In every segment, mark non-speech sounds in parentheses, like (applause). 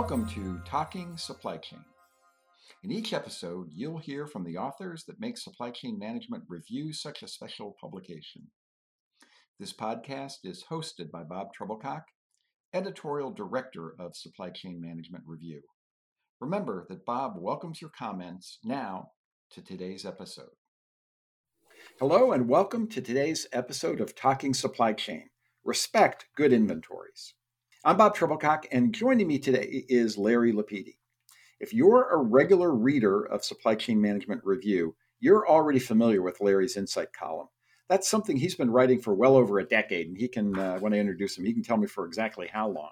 Welcome to Talking Supply Chain. In each episode, you'll hear from the authors that make supply chain management review such a special publication. This podcast is hosted by Bob Trebilcock, editorial director of Supply Chain Management Review. Remember that Bob welcomes your comments now to today's episode. Hello, and welcome to today's episode of Talking Supply Chain Respect Good Inventories. I'm Bob Trebilcock, and joining me today is Larry Lapide. If you're a regular reader of Supply Chain Management Review, you're already familiar with Larry's Insight column. That's something he's been writing for well over a decade, and he can, uh, when I introduce him, he can tell me for exactly how long.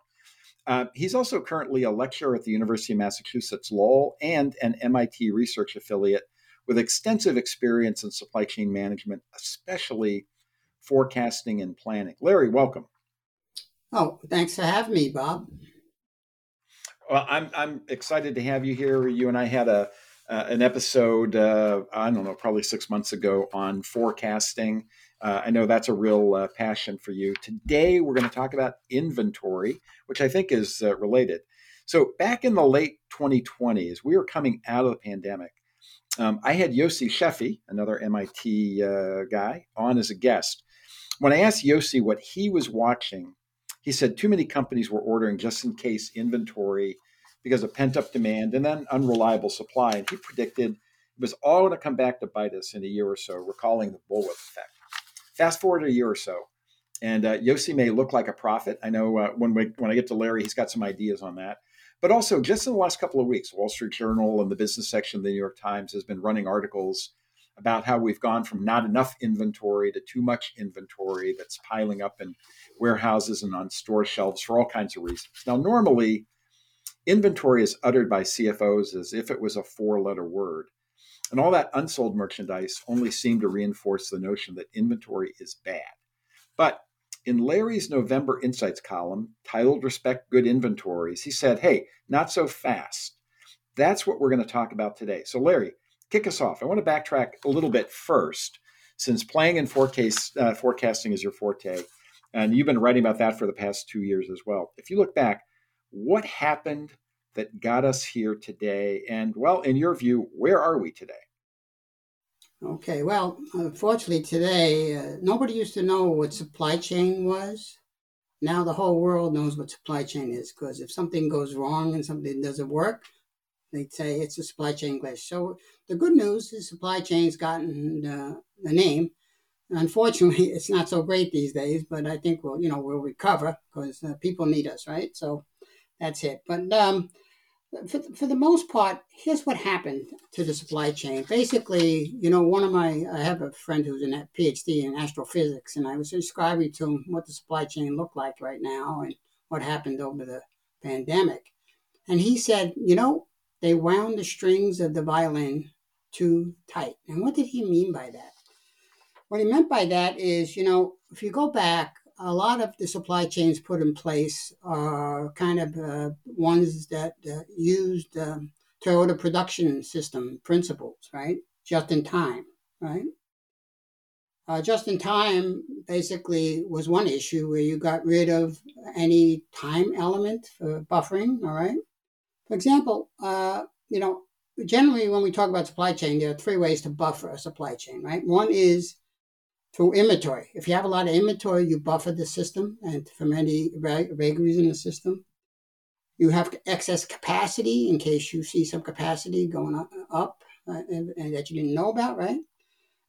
Uh, he's also currently a lecturer at the University of Massachusetts Lowell and an MIT research affiliate with extensive experience in supply chain management, especially forecasting and planning. Larry, welcome. Oh, thanks for having me, Bob. Well, I'm I'm excited to have you here. You and I had a uh, an episode uh, I don't know probably six months ago on forecasting. Uh, I know that's a real uh, passion for you. Today we're going to talk about inventory, which I think is uh, related. So back in the late 2020s, we were coming out of the pandemic. Um, I had Yossi Sheffi, another MIT uh, guy, on as a guest. When I asked Yossi what he was watching he said too many companies were ordering just in case inventory because of pent up demand and then unreliable supply. And he predicted it was all going to come back to bite us in a year or so, recalling the bullwhip effect. Fast forward a year or so, and uh, Yossi may look like a prophet. I know uh, when we, when I get to Larry, he's got some ideas on that. But also, just in the last couple of weeks, Wall Street Journal and the business section of the New York Times has been running articles about how we've gone from not enough inventory to too much inventory that's piling up in warehouses and on store shelves for all kinds of reasons. Now, normally, inventory is uttered by CFOs as if it was a four letter word. And all that unsold merchandise only seemed to reinforce the notion that inventory is bad. But in Larry's November Insights column, titled Respect Good Inventories, he said, Hey, not so fast. That's what we're going to talk about today. So, Larry, kick us off. I want to backtrack a little bit first, since playing and forecast, uh, forecasting is your forte, and you've been writing about that for the past two years as well. If you look back, what happened that got us here today? And, well, in your view, where are we today? Okay, well, unfortunately, today, uh, nobody used to know what supply chain was. Now the whole world knows what supply chain is because if something goes wrong and something doesn't work, they'd say it's a supply chain glitch. So the good news is supply chain's gotten uh, the name. Unfortunately, (laughs) it's not so great these days, but I think we'll, you know, we'll recover because uh, people need us, right? So that's it. But um, for, for the most part, here's what happened to the supply chain. Basically, you know, one of my, I have a friend who's a PhD in astrophysics, and I was describing to him what the supply chain looked like right now and what happened over the pandemic. And he said, you know, they wound the strings of the violin too tight. And what did he mean by that? What he meant by that is, you know, if you go back, a lot of the supply chains put in place are kind of uh, ones that uh, used um, Toyota production system principles, right? Just in time, right? Uh, just in time basically was one issue where you got rid of any time element for buffering, all right? For example, uh, you know, generally when we talk about supply chain, there are three ways to buffer a supply chain, right? One is through inventory. If you have a lot of inventory, you buffer the system and from any vagaries in the system. You have excess capacity in case you see some capacity going up, uh, and, and that you didn't know about, right?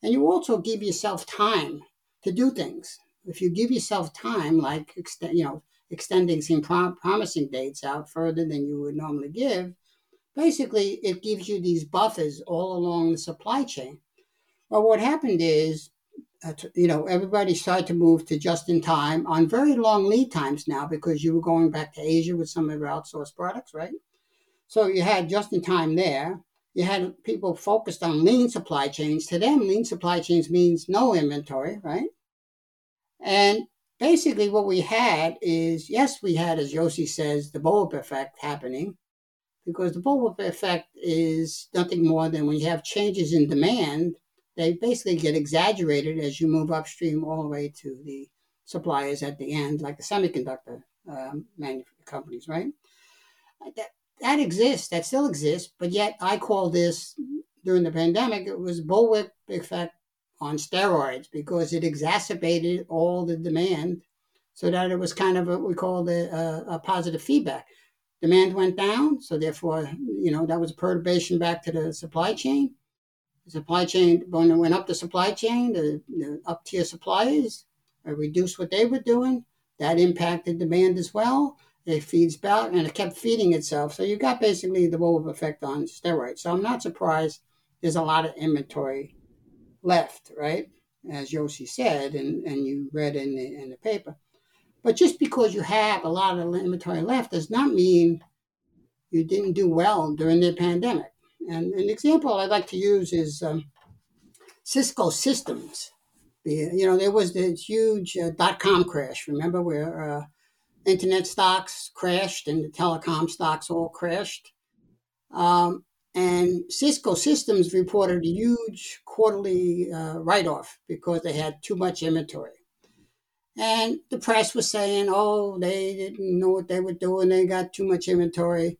And you also give yourself time to do things. If you give yourself time, like you know, extending some prom- promising dates out further than you would normally give, basically it gives you these buffers all along the supply chain. Well, what happened is, Uh, you know, everybody started to move to just in time on very long lead times now because you were going back to Asia with some of your outsourced products, right? So you had just in time there. You had people focused on lean supply chains. To them, lean supply chains means no inventory, right? And basically what we had is yes, we had, as Yossi says, the bullwhip effect happening, because the bullwhip effect is nothing more than when you have changes in demand, they basically get exaggerated as you move upstream all the way to the suppliers at the end, like the semiconductor um, companies, right? that that exists, that still exists, but yet I call this during the pandemic, it was bullwhip effect on steroids because it exacerbated all the demand so that it was kind of what we call a, a positive feedback. Demand went down, so therefore, you know, that was a perturbation back to the supply chain. Supply chain, when it went up the supply chain, the, the up tier suppliers uh, reduced what they were doing. That impacted demand as well. It feeds back and it kept feeding itself. So you got basically the bullwhip effect on steroids. So I'm not surprised there's a lot of inventory left, right? As Yossi said, and, and you read in the, in the paper. But just because you have a lot of inventory left does not mean you didn't do well during the pandemic. And an example I'd like to use is um, Cisco Systems. You know, there was this huge uh, dot com crash, remember, where uh, internet stocks crashed and the telecom stocks all crashed. Um, and Cisco Systems reported a huge quarterly uh, write off because they had too much inventory. And the press was saying, oh, they didn't know what they were doing. They got too much inventory.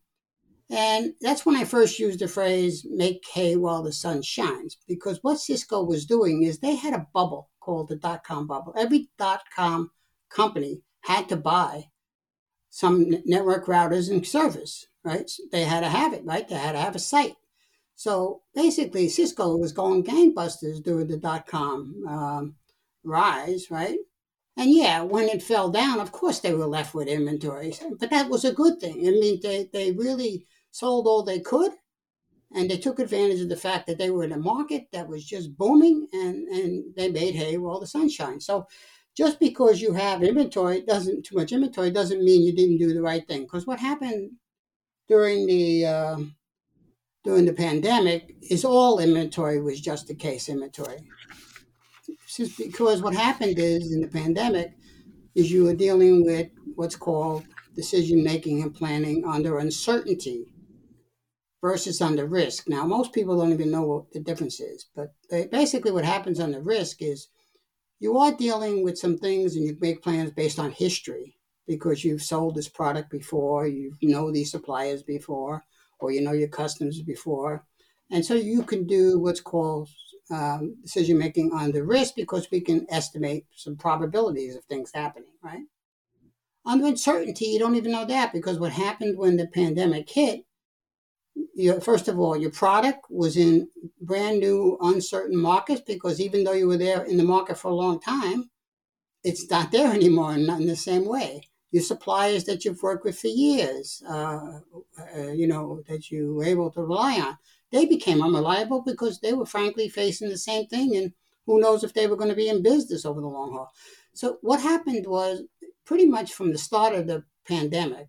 And that's when I first used the phrase make hay while the sun shines. Because what Cisco was doing is they had a bubble called the dot com bubble. Every dot com company had to buy some network routers and servers, right? They had to have it, right? They had to have a site. So basically, Cisco was going gangbusters during the dot com um, rise, right? And yeah, when it fell down, of course they were left with inventories, but that was a good thing. I mean, they, they really sold all they could and they took advantage of the fact that they were in a market that was just booming and, and they made hay while the sun shines. So just because you have inventory doesn't too much inventory doesn't mean you didn't do the right thing. Because what happened during the uh, during the pandemic is all inventory was just a case inventory Just because what happened is in the pandemic is you were dealing with what's called decision making and planning under uncertainty versus on the risk. Now, most people don't even know what the difference is, but basically, what happens on the risk is you are dealing with some things and you make plans based on history because you've sold this product before, you know these suppliers before, or you know your customers before. And so you can do what's called um, decision making on the risk because we can estimate some probabilities of things happening, right? On the uncertainty, you don't even know that because what happened when the pandemic hit, first of all, your product was in brand new, uncertain markets because even though you were there in the market for a long time, it's not there anymore, not in the same way. Your suppliers that you've worked with for years, uh, uh, you know, that you were able to rely on, they became unreliable because they were frankly facing the same thing and who knows if they were going to be in business over the long haul. So what happened was pretty much from the start of the pandemic,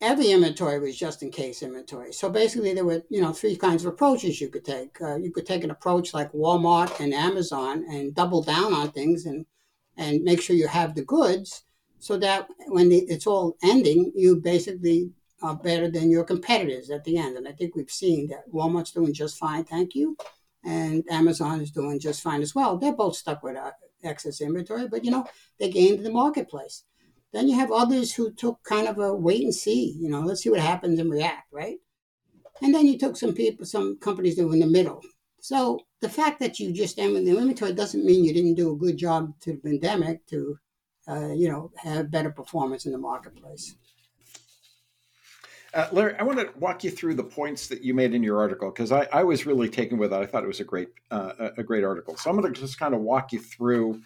every inventory was just in case inventory. So basically, there were you know three kinds of approaches you could take. Uh, you could take an approach like Walmart and Amazon and double down on things and and make sure you have the goods so that when the, it's all ending, you basically are better than your competitors at the end. And I think we've seen that Walmart's doing just fine, thank you, and Amazon is doing just fine as well. They're both stuck with uh, excess inventory, but you know they gained the marketplace. Then you have others who took kind of a wait and see. You know, let's see what happens and react, right? And then you took some people, some companies that were in the middle. So the fact that you just ended the inventory doesn't mean you didn't do a good job to the pandemic to, uh, you know, have better performance in the marketplace. Uh, Larry, I want to walk you through the points that you made in your article because I, I, was really taken with it. I thought it was a great uh, a great article. So I'm going to just kind of walk you through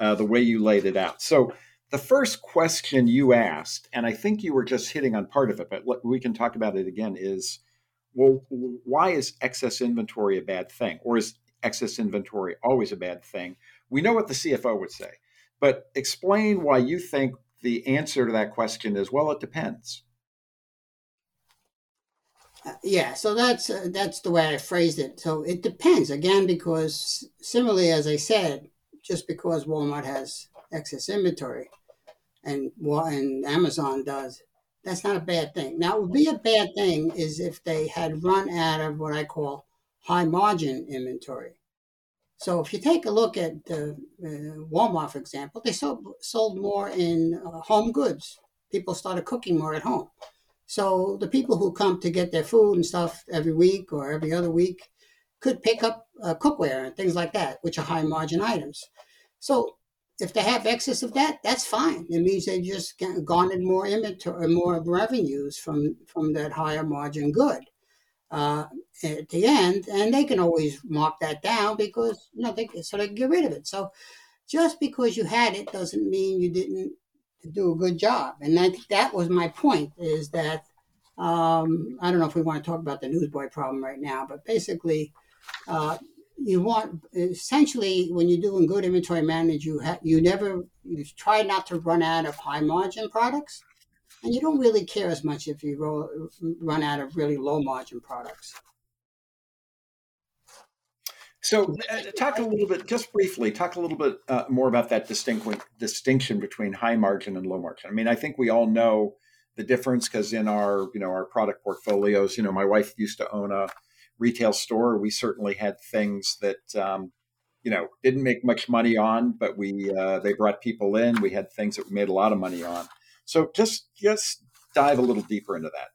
uh, the way you laid it out. So the first question you asked, and I think you were just hitting on part of it, but we can talk about it again. Is well, why is excess inventory a bad thing, or is excess inventory always a bad thing? We know what the CFO would say, but explain why you think the answer to that question is well, it depends yeah, so that's uh, that's the way I phrased it. So it depends again because similarly as I said, just because Walmart has excess inventory and and Amazon does, that's not a bad thing. Now, it would be a bad thing is if they had run out of what I call high margin inventory. So if you take a look at uh, Walmart, for example, they sold, sold more in uh, home goods people started cooking more at home. So the people who come to get their food and stuff every week or every other week could pick up uh, cookware and things like that, which are high margin items. So if they have excess of that, that's fine. It means they just garnered more inventory, more revenues from from that higher margin good uh, at the end, and they can always mark that down because you know they so they can get rid of it. So just because you had it doesn't mean you didn't do a good job. And think that was my point: is that um, I don't know if we want to talk about the newsboy problem right now, but basically. Uh, you want essentially when you're doing good inventory management, you ha- you never you try not to run out of high margin products, and you don't really care as much if you roll, run out of really low margin products. So, uh, talk a little bit, just briefly, talk a little bit uh, more about that distinct distinction between high margin and low margin. I mean, I think we all know the difference because in our, you know, our product portfolios, you know, my wife used to own a retail store, we certainly had things that um, you know didn't make much money on, but we uh, they brought people in. We had things that we made a lot of money on. So just just dive a little deeper into that.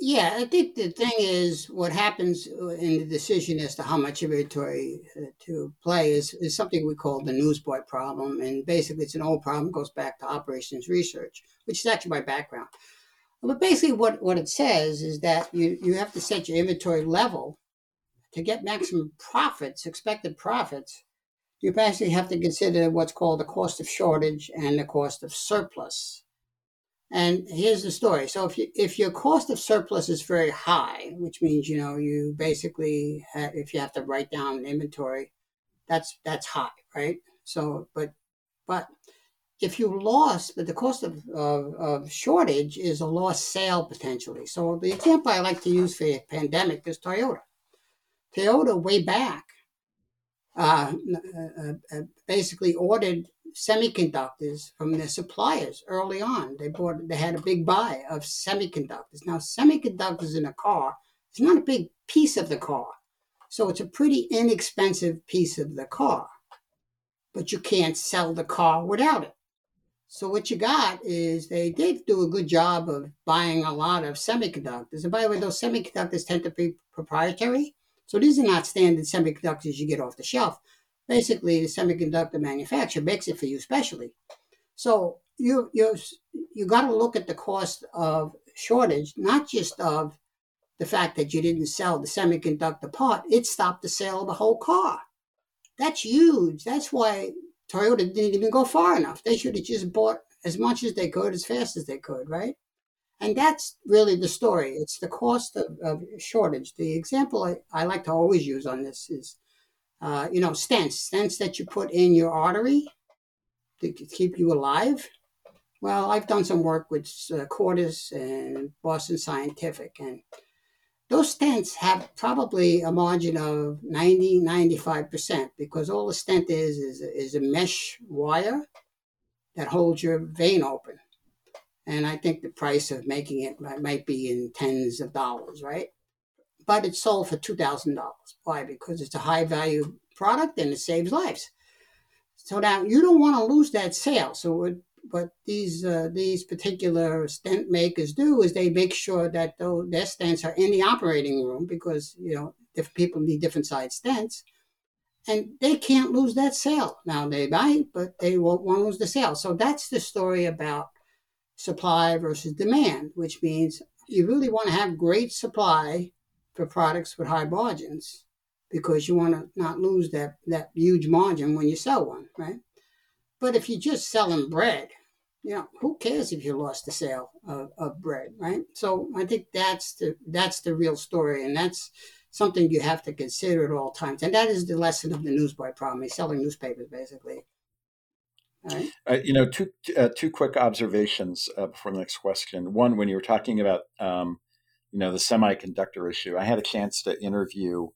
Yeah, I think the thing is what happens in the decision as to how much inventory uh, to play is, is something we call the newsboy problem. And basically, it's an old problem, goes back to operations research, which is actually my background. But basically, what, what it says is that you, you have to set your inventory level to get maximum profits, expected profits. You basically have to consider what's called the cost of shortage and the cost of surplus. And here's the story. So if you, if your cost of surplus is very high, which means you know you basically have, if you have to write down inventory, that's that's high, right? So but but if you lost, but the cost of, of, of, shortage is a lost sale potentially. So the example I like to use for a pandemic is Toyota. Toyota way back uh, uh, uh, basically ordered semiconductors from their suppliers early on. They bought, they had a big buy of semiconductors. Now, semiconductors in a car is not a big piece of the car, so it's a pretty inexpensive piece of the car. But you can't sell the car without it. So what you got is they did do a good job of buying a lot of semiconductors. And by the way, those semiconductors tend to be proprietary. So these are not standard semiconductors you get off the shelf. Basically, the semiconductor manufacturer makes it for you specially. So you you you got to look at the cost of shortage, not just of the fact that you didn't sell the semiconductor part. It stopped the sale of the whole car. That's huge. That's why Toyota didn't even go far enough. They should have just bought as much as they could, as fast as they could, right? And that's really the story. It's the cost of, of shortage. The example I, I, like to always use on this is, uh, you know, stents, stents that you put in your artery to keep you alive. Well, I've done some work with uh, Cordis and Boston Scientific, and those stents have probably a margin of 90, 95% because all the stent is, is, is a mesh wire that holds your vein open. And I think the price of making it might be in tens of dollars, right? But it's sold for $2,000. Why? Because it's a high value product and it saves lives. So now you don't want to lose that sale. So it what these uh, these particular stent makers do is they make sure that their stents are in the operating room because you know different people need different size stents, and they can't lose that sale. Now they might, but they won't want to lose the sale. So that's the story about supply versus demand, which means you really want to have great supply for products with high margins because you want to not lose that that huge margin when you sell one, right? But if you're just selling bread, you know, who cares if you lost the sale of, of bread, right? So I think that's the that's the real story, and that's something you have to consider at all times. And that is the lesson of the newsboy problem. He's selling newspapers, basically. Right. Uh, you know, two uh, two quick observations uh, before the next question. One, when you were talking about, um, you know, the semiconductor issue, I had a chance to interview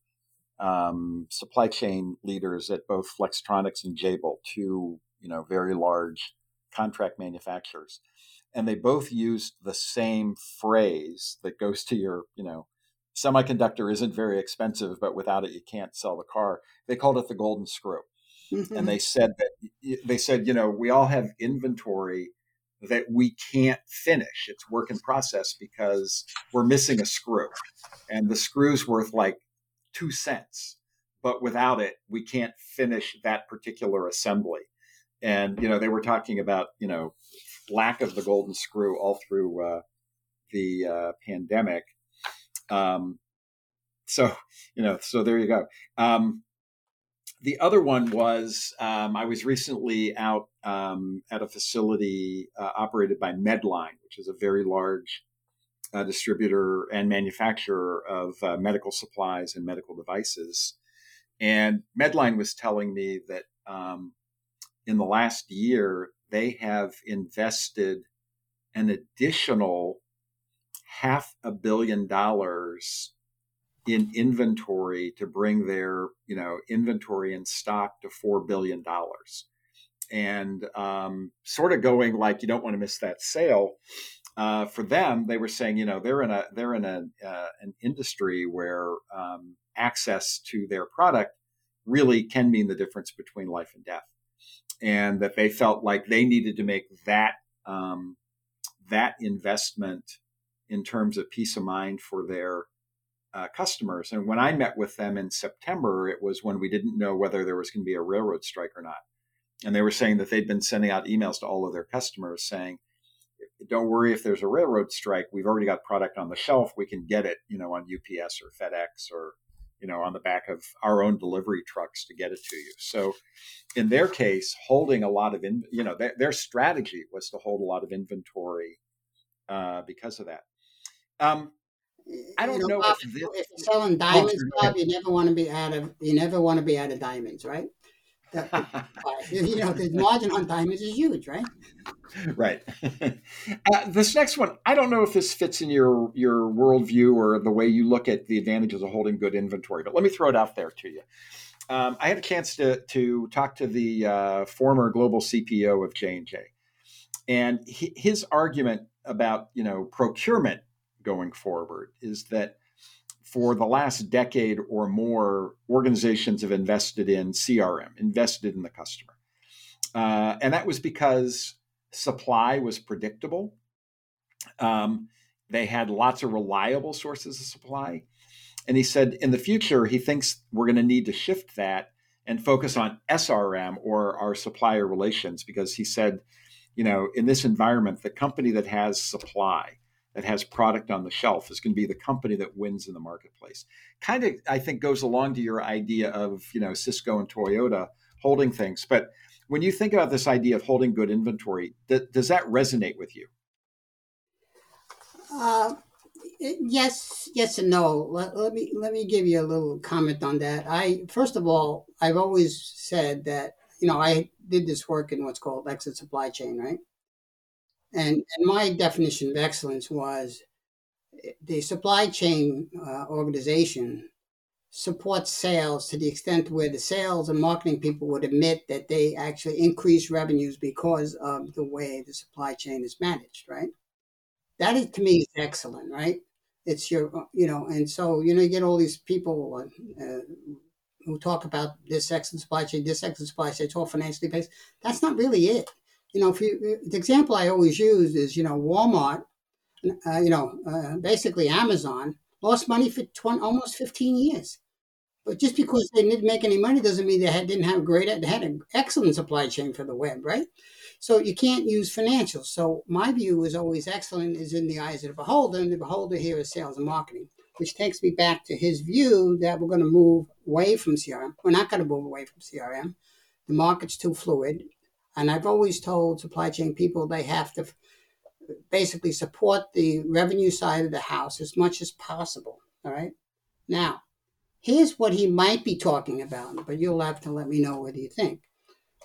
um, supply chain leaders at both Flextronics and Jabil, two you know very large contract manufacturers and they both used the same phrase that goes to your you know semiconductor isn't very expensive but without it you can't sell the car they called it the golden screw mm-hmm. and they said that they said you know we all have inventory that we can't finish. It's work in process because we're missing a screw, and the screw's worth like two cents. But without it, we can't finish that particular assembly. And you know, they were talking about you know lack of the golden screw all through uh, the uh, pandemic. Um, so you know, so there you go. Um, the other one was um, I was recently out um, at a facility uh, operated by Medline, which is a very large uh, distributor and manufacturer of uh, medical supplies and medical devices. And Medline was telling me that um, in the last year, they have invested an additional half a billion dollars in inventory to bring their you know inventory and stock to four billion dollars. And um, sort of going like you don't want to miss that sale uh, for them they were saying you know they're in a they're in a uh, an industry where um, access to their product really can mean the difference between life and death and that they felt like they needed to make that um, that investment in terms of peace of mind for their uh, customers. And when I met with them in September, it was when we didn't know whether there was going to be a railroad strike or not. And they were saying that they'd been sending out emails to all of their customers saying, don't worry if there's a railroad strike. We've already got product on the shelf. We can get it, you know, on UPS or FedEx or, you know, on the back of our own delivery trucks to get it to you. So in their case, holding a lot of, in, you know, their, their strategy was to hold a lot of inventory uh, because of that. Um, I don't you know, know Bob, if, this, if, you're selling diamonds, Bob, you never want to be out of you never want to be out of diamonds, right? That, you know, the margin on diamonds is huge, right? Right. (laughs) Uh, this next one, I don't know if this fits in your your worldview or the way you look at the advantages of holding good inventory, but let me throw it out there to you. Um, I had a chance to to talk to the uh, former global CPO of J and J, and his argument about you know procurement going forward is that for the last decade or more, organizations have invested in CRM, invested in the customer. Uh, and that was because supply was predictable. Um, they had lots of reliable sources of supply. And he said in the future, he thinks we're going to need to shift that and focus on SRM or our supplier relations because he said, you know, in this environment, the company that has supply that has product on the shelf is going to be the company that wins in the marketplace. Kind of, I think, goes along to your idea of you know Cisco and Toyota holding things. But when you think about this idea of holding good inventory, th- does that resonate with you? Uh, yes, yes, and no. Let, let me let me give you a little comment on that. I first of all, I've always said that you know I did this work in what's called exit supply chain, right? And, and my definition of excellence was eh, the supply chain uh, organization supports sales to the extent where the sales and marketing people would admit that they actually increase revenues because of the way the supply chain is managed, right? That is to me is excellent, right? It's your, uh, you know, and so you know you get all these people uh, who talk about this excellent supply chain, this excellent supply chain, it's all financially based. That's not really it you know, if you, the example I always use is, you know, Walmart, uh, you know, uh, basically Amazon lost money for 20, almost 15 years. But just because they didn't make any money doesn't mean they had, didn't have great, they had an excellent supply chain for the web, right? So you can't use financials. So my view is always excellent is in the eyes of the beholder, and the beholder here is sales and marketing, which takes me back to his view that we're going to move away from CRM. We're not going to move away from CRM. The market's too fluid. And I've always told supply chain people they have to basically support the revenue side of the house as much as possible. All right. Now, here's what he might be talking about, but you'll have to let me know what you think.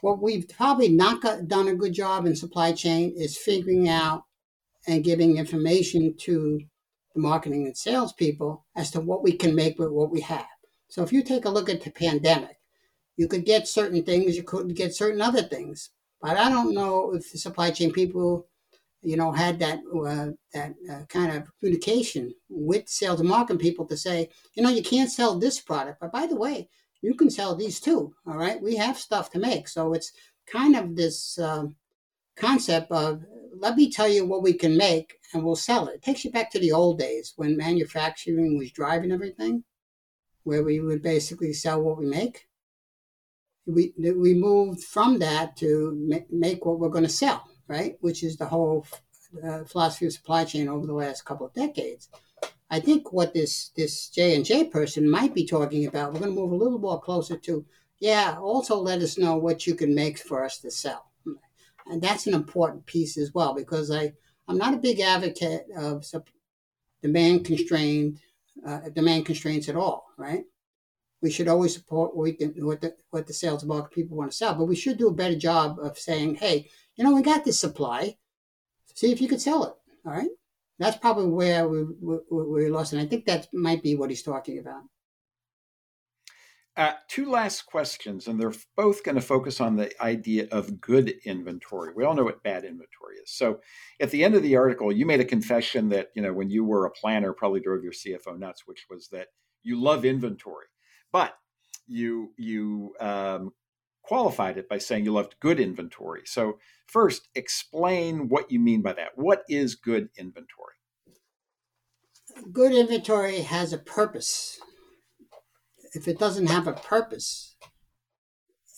What we've probably not got, done a good job in supply chain is figuring out and giving information to the marketing and sales people as to what we can make with what we have. So if you take a look at the pandemic, you could get certain things, you couldn't get certain other things. But I don't know if the supply chain people, you know, had that uh, that uh, kind of communication with sales and marketing people to say, you know, you can't sell this product, but by the way, you can sell these too. All right, we have stuff to make, so it's kind of this. Uh, concept of let me tell you what we can make and we'll sell it. It takes you back to the old days when manufacturing was driving everything, where we would basically sell what we make. We, we moved from that to make what we're going to sell, right? Which is the whole uh, philosophy of supply chain over the last couple of decades. I think what this this J and J person might be talking about, we're going to move a little more closer to, yeah. Also, let us know what you can make for us to sell, and that's an important piece as well because I I'm not a big advocate of demand constrained uh, demand constraints at all, right? We should always support what we can what the what the sales market people want to sell, but we should do a better job of saying, hey, you know, we got this supply, see if you could sell it. All right, that's probably where we, we, we lost, and I think that might be what he's talking about. Uh, two last questions, and they're both going to focus on the idea of good inventory. We all know what bad inventory is. So, at the end of the article, you made a confession that you know when you were a planner, probably drove your CFO nuts, which was that you love inventory, but you you um, qualified it by saying you loved good inventory. So, first, explain what you mean by that. What is good inventory? Good inventory has a purpose. If it doesn't have a purpose,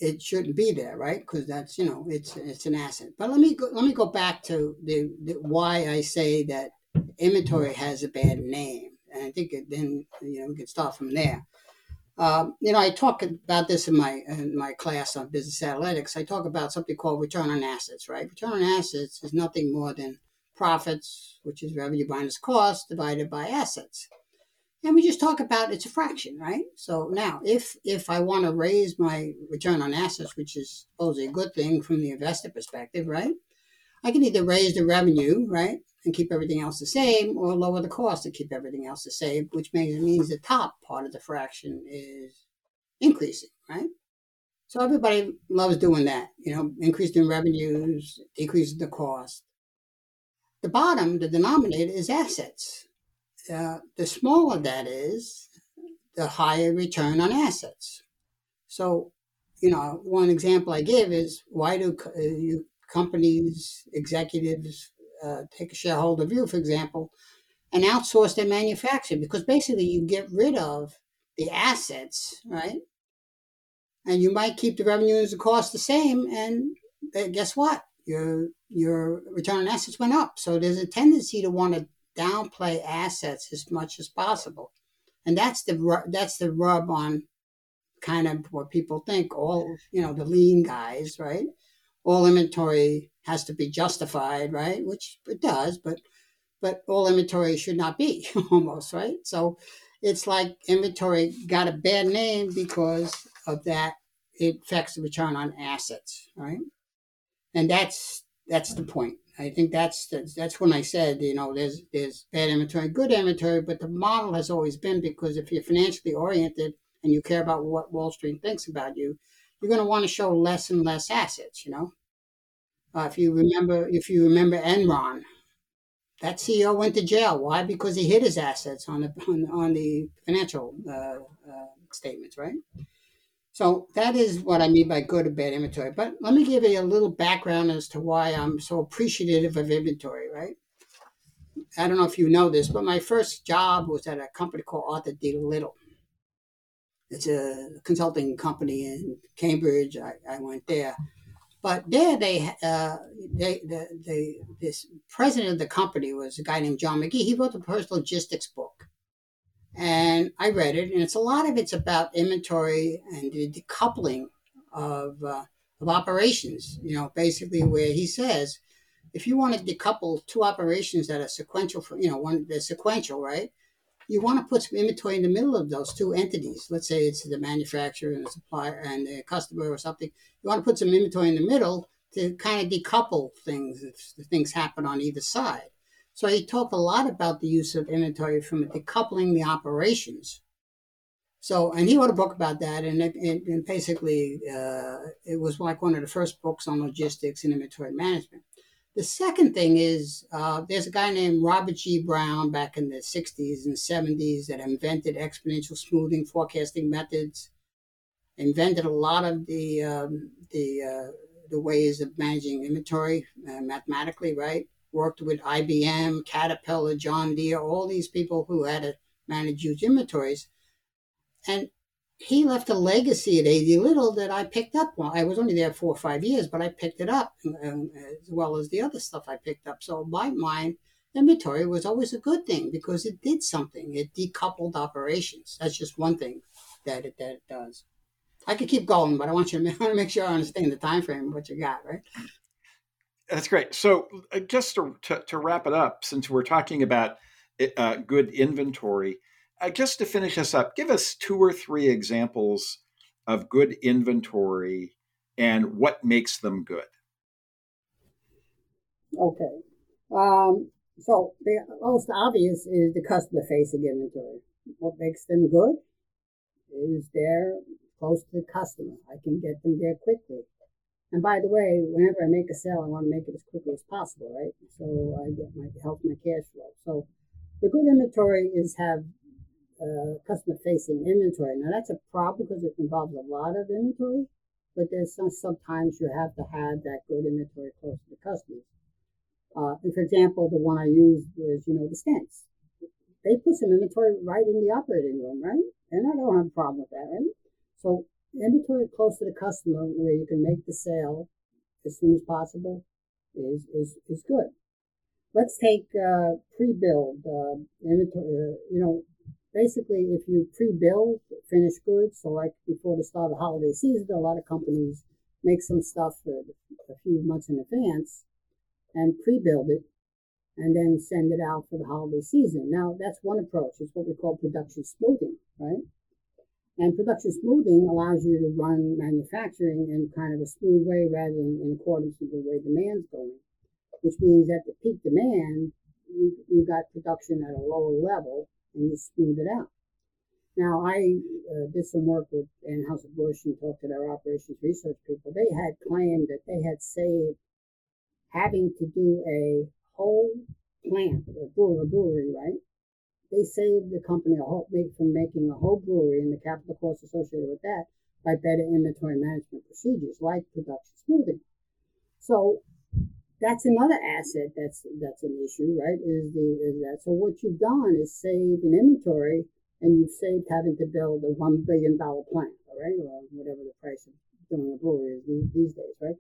it shouldn't be there, right? Because that's you know it's it's an asset. But let me go, let me go back to the, the why I say that inventory has a bad name, and I think it, then you know we can start from there. Um, you know, I talk about this in my in my class on business analytics. I talk about something called return on assets. Right, return on assets is nothing more than profits, which is revenue minus cost, divided by assets. And we just talk about it's a fraction, right? So now, if if I want to raise my return on assets, which is supposedly a good thing from the investor perspective, right? I can either raise the revenue, right, and keep everything else the same, or lower the cost to keep everything else the same, which means, the top part of the fraction is increasing, right? So everybody loves doing that, you know, increasing revenues, decreasing the cost. The bottom, the denominator, is assets. Uh, the smaller that is, the higher return on assets. So, you know, one example I give is why do uh, you companies, executives uh, take a shareholder view, for example, and outsource their manufacturing because basically you get rid of the assets, right? And you might keep the revenues and costs the same, and uh, guess what? Your your return on assets went up. So there's a tendency to want to downplay assets as much as possible, and that's the that's the rub on kind of what people think. All you know, the lean guys, right? all inventory has to be justified, right? Which it does, but but all inventory should not be (laughs) almost, right? So it's like inventory got a bad name because of that. It affects the return on assets, right? And that's that's the point. I think that's that's when I said, you know, there's there's bad inventory, good inventory, but the model has always been because if you're financially oriented and you care about what Wall Street thinks about you, you're going to want to show less and less assets. You know, uh, if you remember, if you remember Enron, that CEO went to jail. Why? Because he hid his assets on the on, on the financial uh, uh, statements, right? So that is what I mean by good or bad inventory. But let me give you a little background as to why I'm so appreciative of inventory, right? I don't know if you know this, but my first job was at a company called Arthur D. Little. It's a consulting company in Cambridge. I, I went there. But there, they, uh, they, the, the, this president of the company was a guy named John Magee. He wrote the personal logistics book, and I read it. And it's a lot of it's about inventory and the decoupling of uh, of operations. You know, basically where he says, if you want to decouple two operations that are sequential, for you know, one they're sequential, right? You want to put some inventory in the middle of those two entities. Let's say it's the manufacturer and the supplier and the customer or something. You want to put some inventory in the middle to kind of decouple things if things happen on either side. So he talked a lot about the use of inventory from decoupling the operations. So, and he wrote a book about that, and, it, and basically, uh, it was like one of the first books on logistics and inventory management. The second thing is uh, there's a guy named Robert G. Brown back in the 60s and 70s that invented exponential smoothing forecasting methods, invented a lot of the, um, the uh, the ways of managing inventory uh, mathematically, right? Worked with IBM, Caterpillar, John Deere, all these people who had to manage huge inventories. And he left a legacy at AD Little that I picked up. Well, I was only there four or five years, but I picked it up um, as well as the other stuff I picked up. So my mind, inventory was always a good thing because it did something. It decoupled operations. That's just one thing that it, that it does. I could keep going, but I want you to, (laughs) want to make sure I understand the time frame of what you got, right? That's great. So uh, just to, to, to wrap it up, since we're talking about uh, good inventory, uh, just to finish us up, give us two or three examples of good inventory and what makes them good. Okay. Um, so the most obvious is the customer facing inventory. What makes them good is they're close to the customer. I can get them there quickly. And by the way, whenever I make a sale, I want to make it as quickly as possible, right? So I get my help my cash flow. So the good inventory is have uh, customer facing inventory. Now that's a problem because it involves a lot of inventory, but there's some sometimes you have to have that good inventory close to the customers. Uh, for example, the one I used was, you know, the stents. They put some inventory right in the operating room, right? And I don't have a problem with that, right? So inventory close to the customer where you can make the sale as soon as possible is, is, is good. Let's take uh, pre-build uh, inventory. Uh, you know, basically, if you pre-build finished goods, so like before the start of the holiday season, a lot of companies make some stuff a few months in advance and pre-build it and then send it out for the holiday season. Now, that's one approach. It's what we call production smoothing, right? And production smoothing allows you to run manufacturing in kind of a smooth way rather than in accordance with the way demand's going, which means at the peak demand, you, you got production at a lower level and you smooth it out. Now, I uh, did some work with Anheuser-Busch and talked to their operations research people. They had claimed that they had saved having to do a whole plant, a brewery, right? They saved the company a whole, big from making a whole brewery and the capital costs associated with that by better inventory management procedures like production smoothing. So that's another asset that's that's an issue, right? Is the is that so what you've done is save an inventory and you've saved having to build a one billion dollar plant, all right, or whatever the price of doing a brewery is these, these days, right?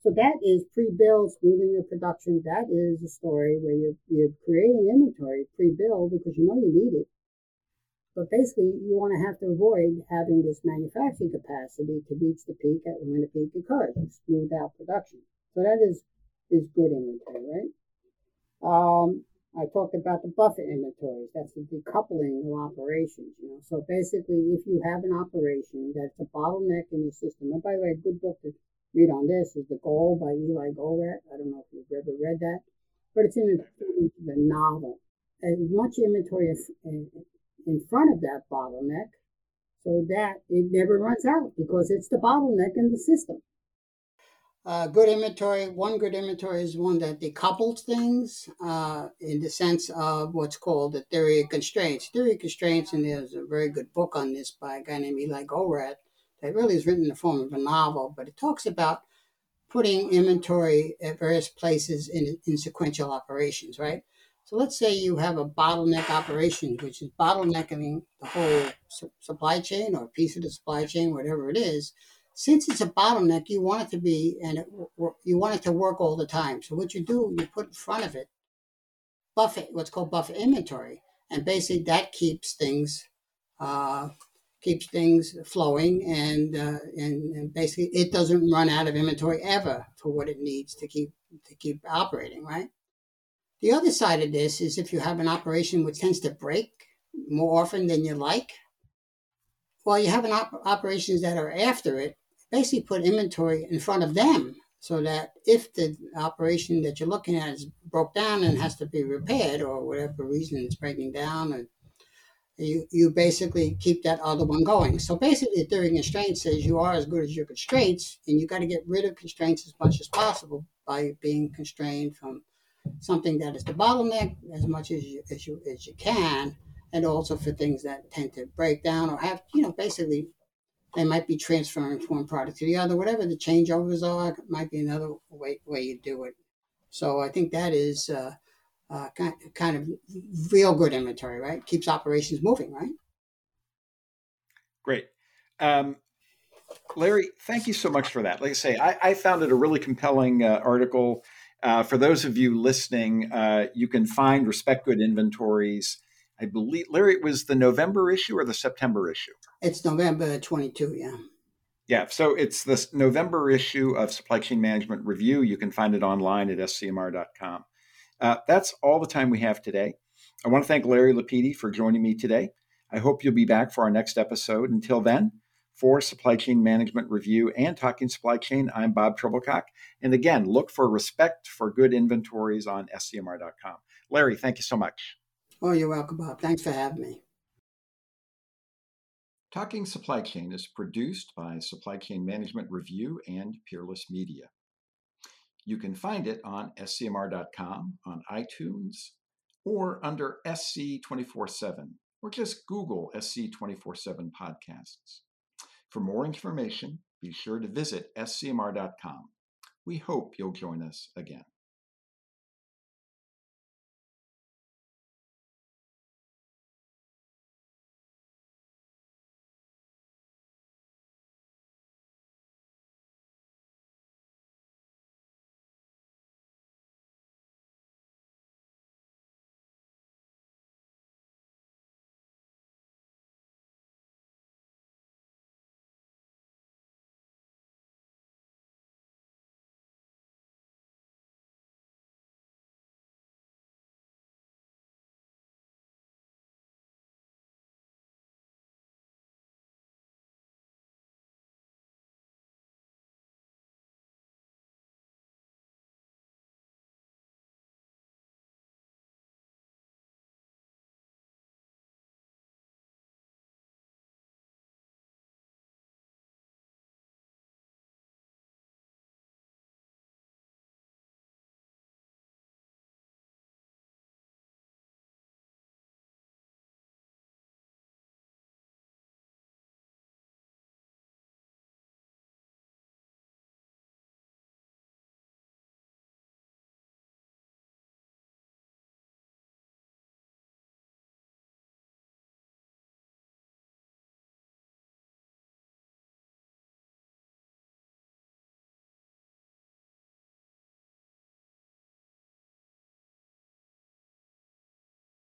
So that is pre-build, smoothing the production. That is a story where you're, you're creating inventory pre-build because you know you need it. But basically, you want to have to avoid having this manufacturing capacity to reach the peak at when the peak occurs, smooth out production. So that is is good inventory, right? Um, I talked about the buffer inventories. That's the decoupling of operations. You know, so basically, if you have an operation that's a bottleneck in your system, and by the way, a good book to read on this is The Goal by Eli Goldratt. I don't know if you've ever read that, but it's in the novel. As much inventory in front of that bottleneck so that it never runs out because it's the bottleneck in the system. Uh, good inventory, one good inventory is one that decouples things uh, in the sense of what's called the theory of constraints. Theory of constraints, and there's a very good book on this by a guy named Eli Goldratt that really is written in the form of a novel, but it talks about putting inventory at various places in, in sequential operations, right? So let's say you have a bottleneck operation, which is bottlenecking the whole su- supply chain or piece of the supply chain, whatever it is since it's a bottleneck, you want it to be and it, you want it to work all the time. So what you do, you put in front of it buffer, what's called buffer inventory, and basically that keeps things uh, keeps things flowing, and, uh, and and basically it doesn't run out of inventory ever for what it needs to keep to keep operating. Right. The other side of this is if you have an operation which tends to break more often than you like. Well, you have an op- operations that are after it basically put inventory in front of them so that if the operation that you're looking at is broke down and has to be repaired or whatever reason it's breaking down or you, you basically keep that other one going. So basically, theory of constraints says you are as good as your constraints, and you got to get rid of constraints as much as possible by being constrained from something that is the bottleneck as much as you as you as you can, and also for things that tend to break down or have you know basically they might be transferring from one product to the other. Whatever the changeovers are, might be another way way you do it. So I think that is uh, uh, kind, kind of real good inventory, right? Keeps operations moving, right? Great. Um, Larry, thank you so much for that. Like I say, I, I found it a really compelling uh, article. Uh, for those of you listening, uh, you can find Respect Good Inventories. I believe, Larry, it was the November issue or the September issue? It's November 22, yeah. Yeah, so it's the November issue of Supply Chain Management Review. You can find it online at scmr.com. Uh, that's all the time we have today. I want to thank Larry Lapide for joining me today. I hope you'll be back for our next episode. Until then, for Supply Chain Management Review and Talking Supply Chain, I'm Bob Trebilcock. And again, look for respect for good inventories on scmr.com. Larry, thank you so much. Oh, you're welcome, Bob. Thanks for having me. Talking Supply Chain is produced by Supply Chain Management Review and Peerless Media. You can find it on scmr.com, on iTunes, or under SC 24 7, or just Google SC 24 7 podcasts. For more information, be sure to visit scmr.com. We hope you'll join us again.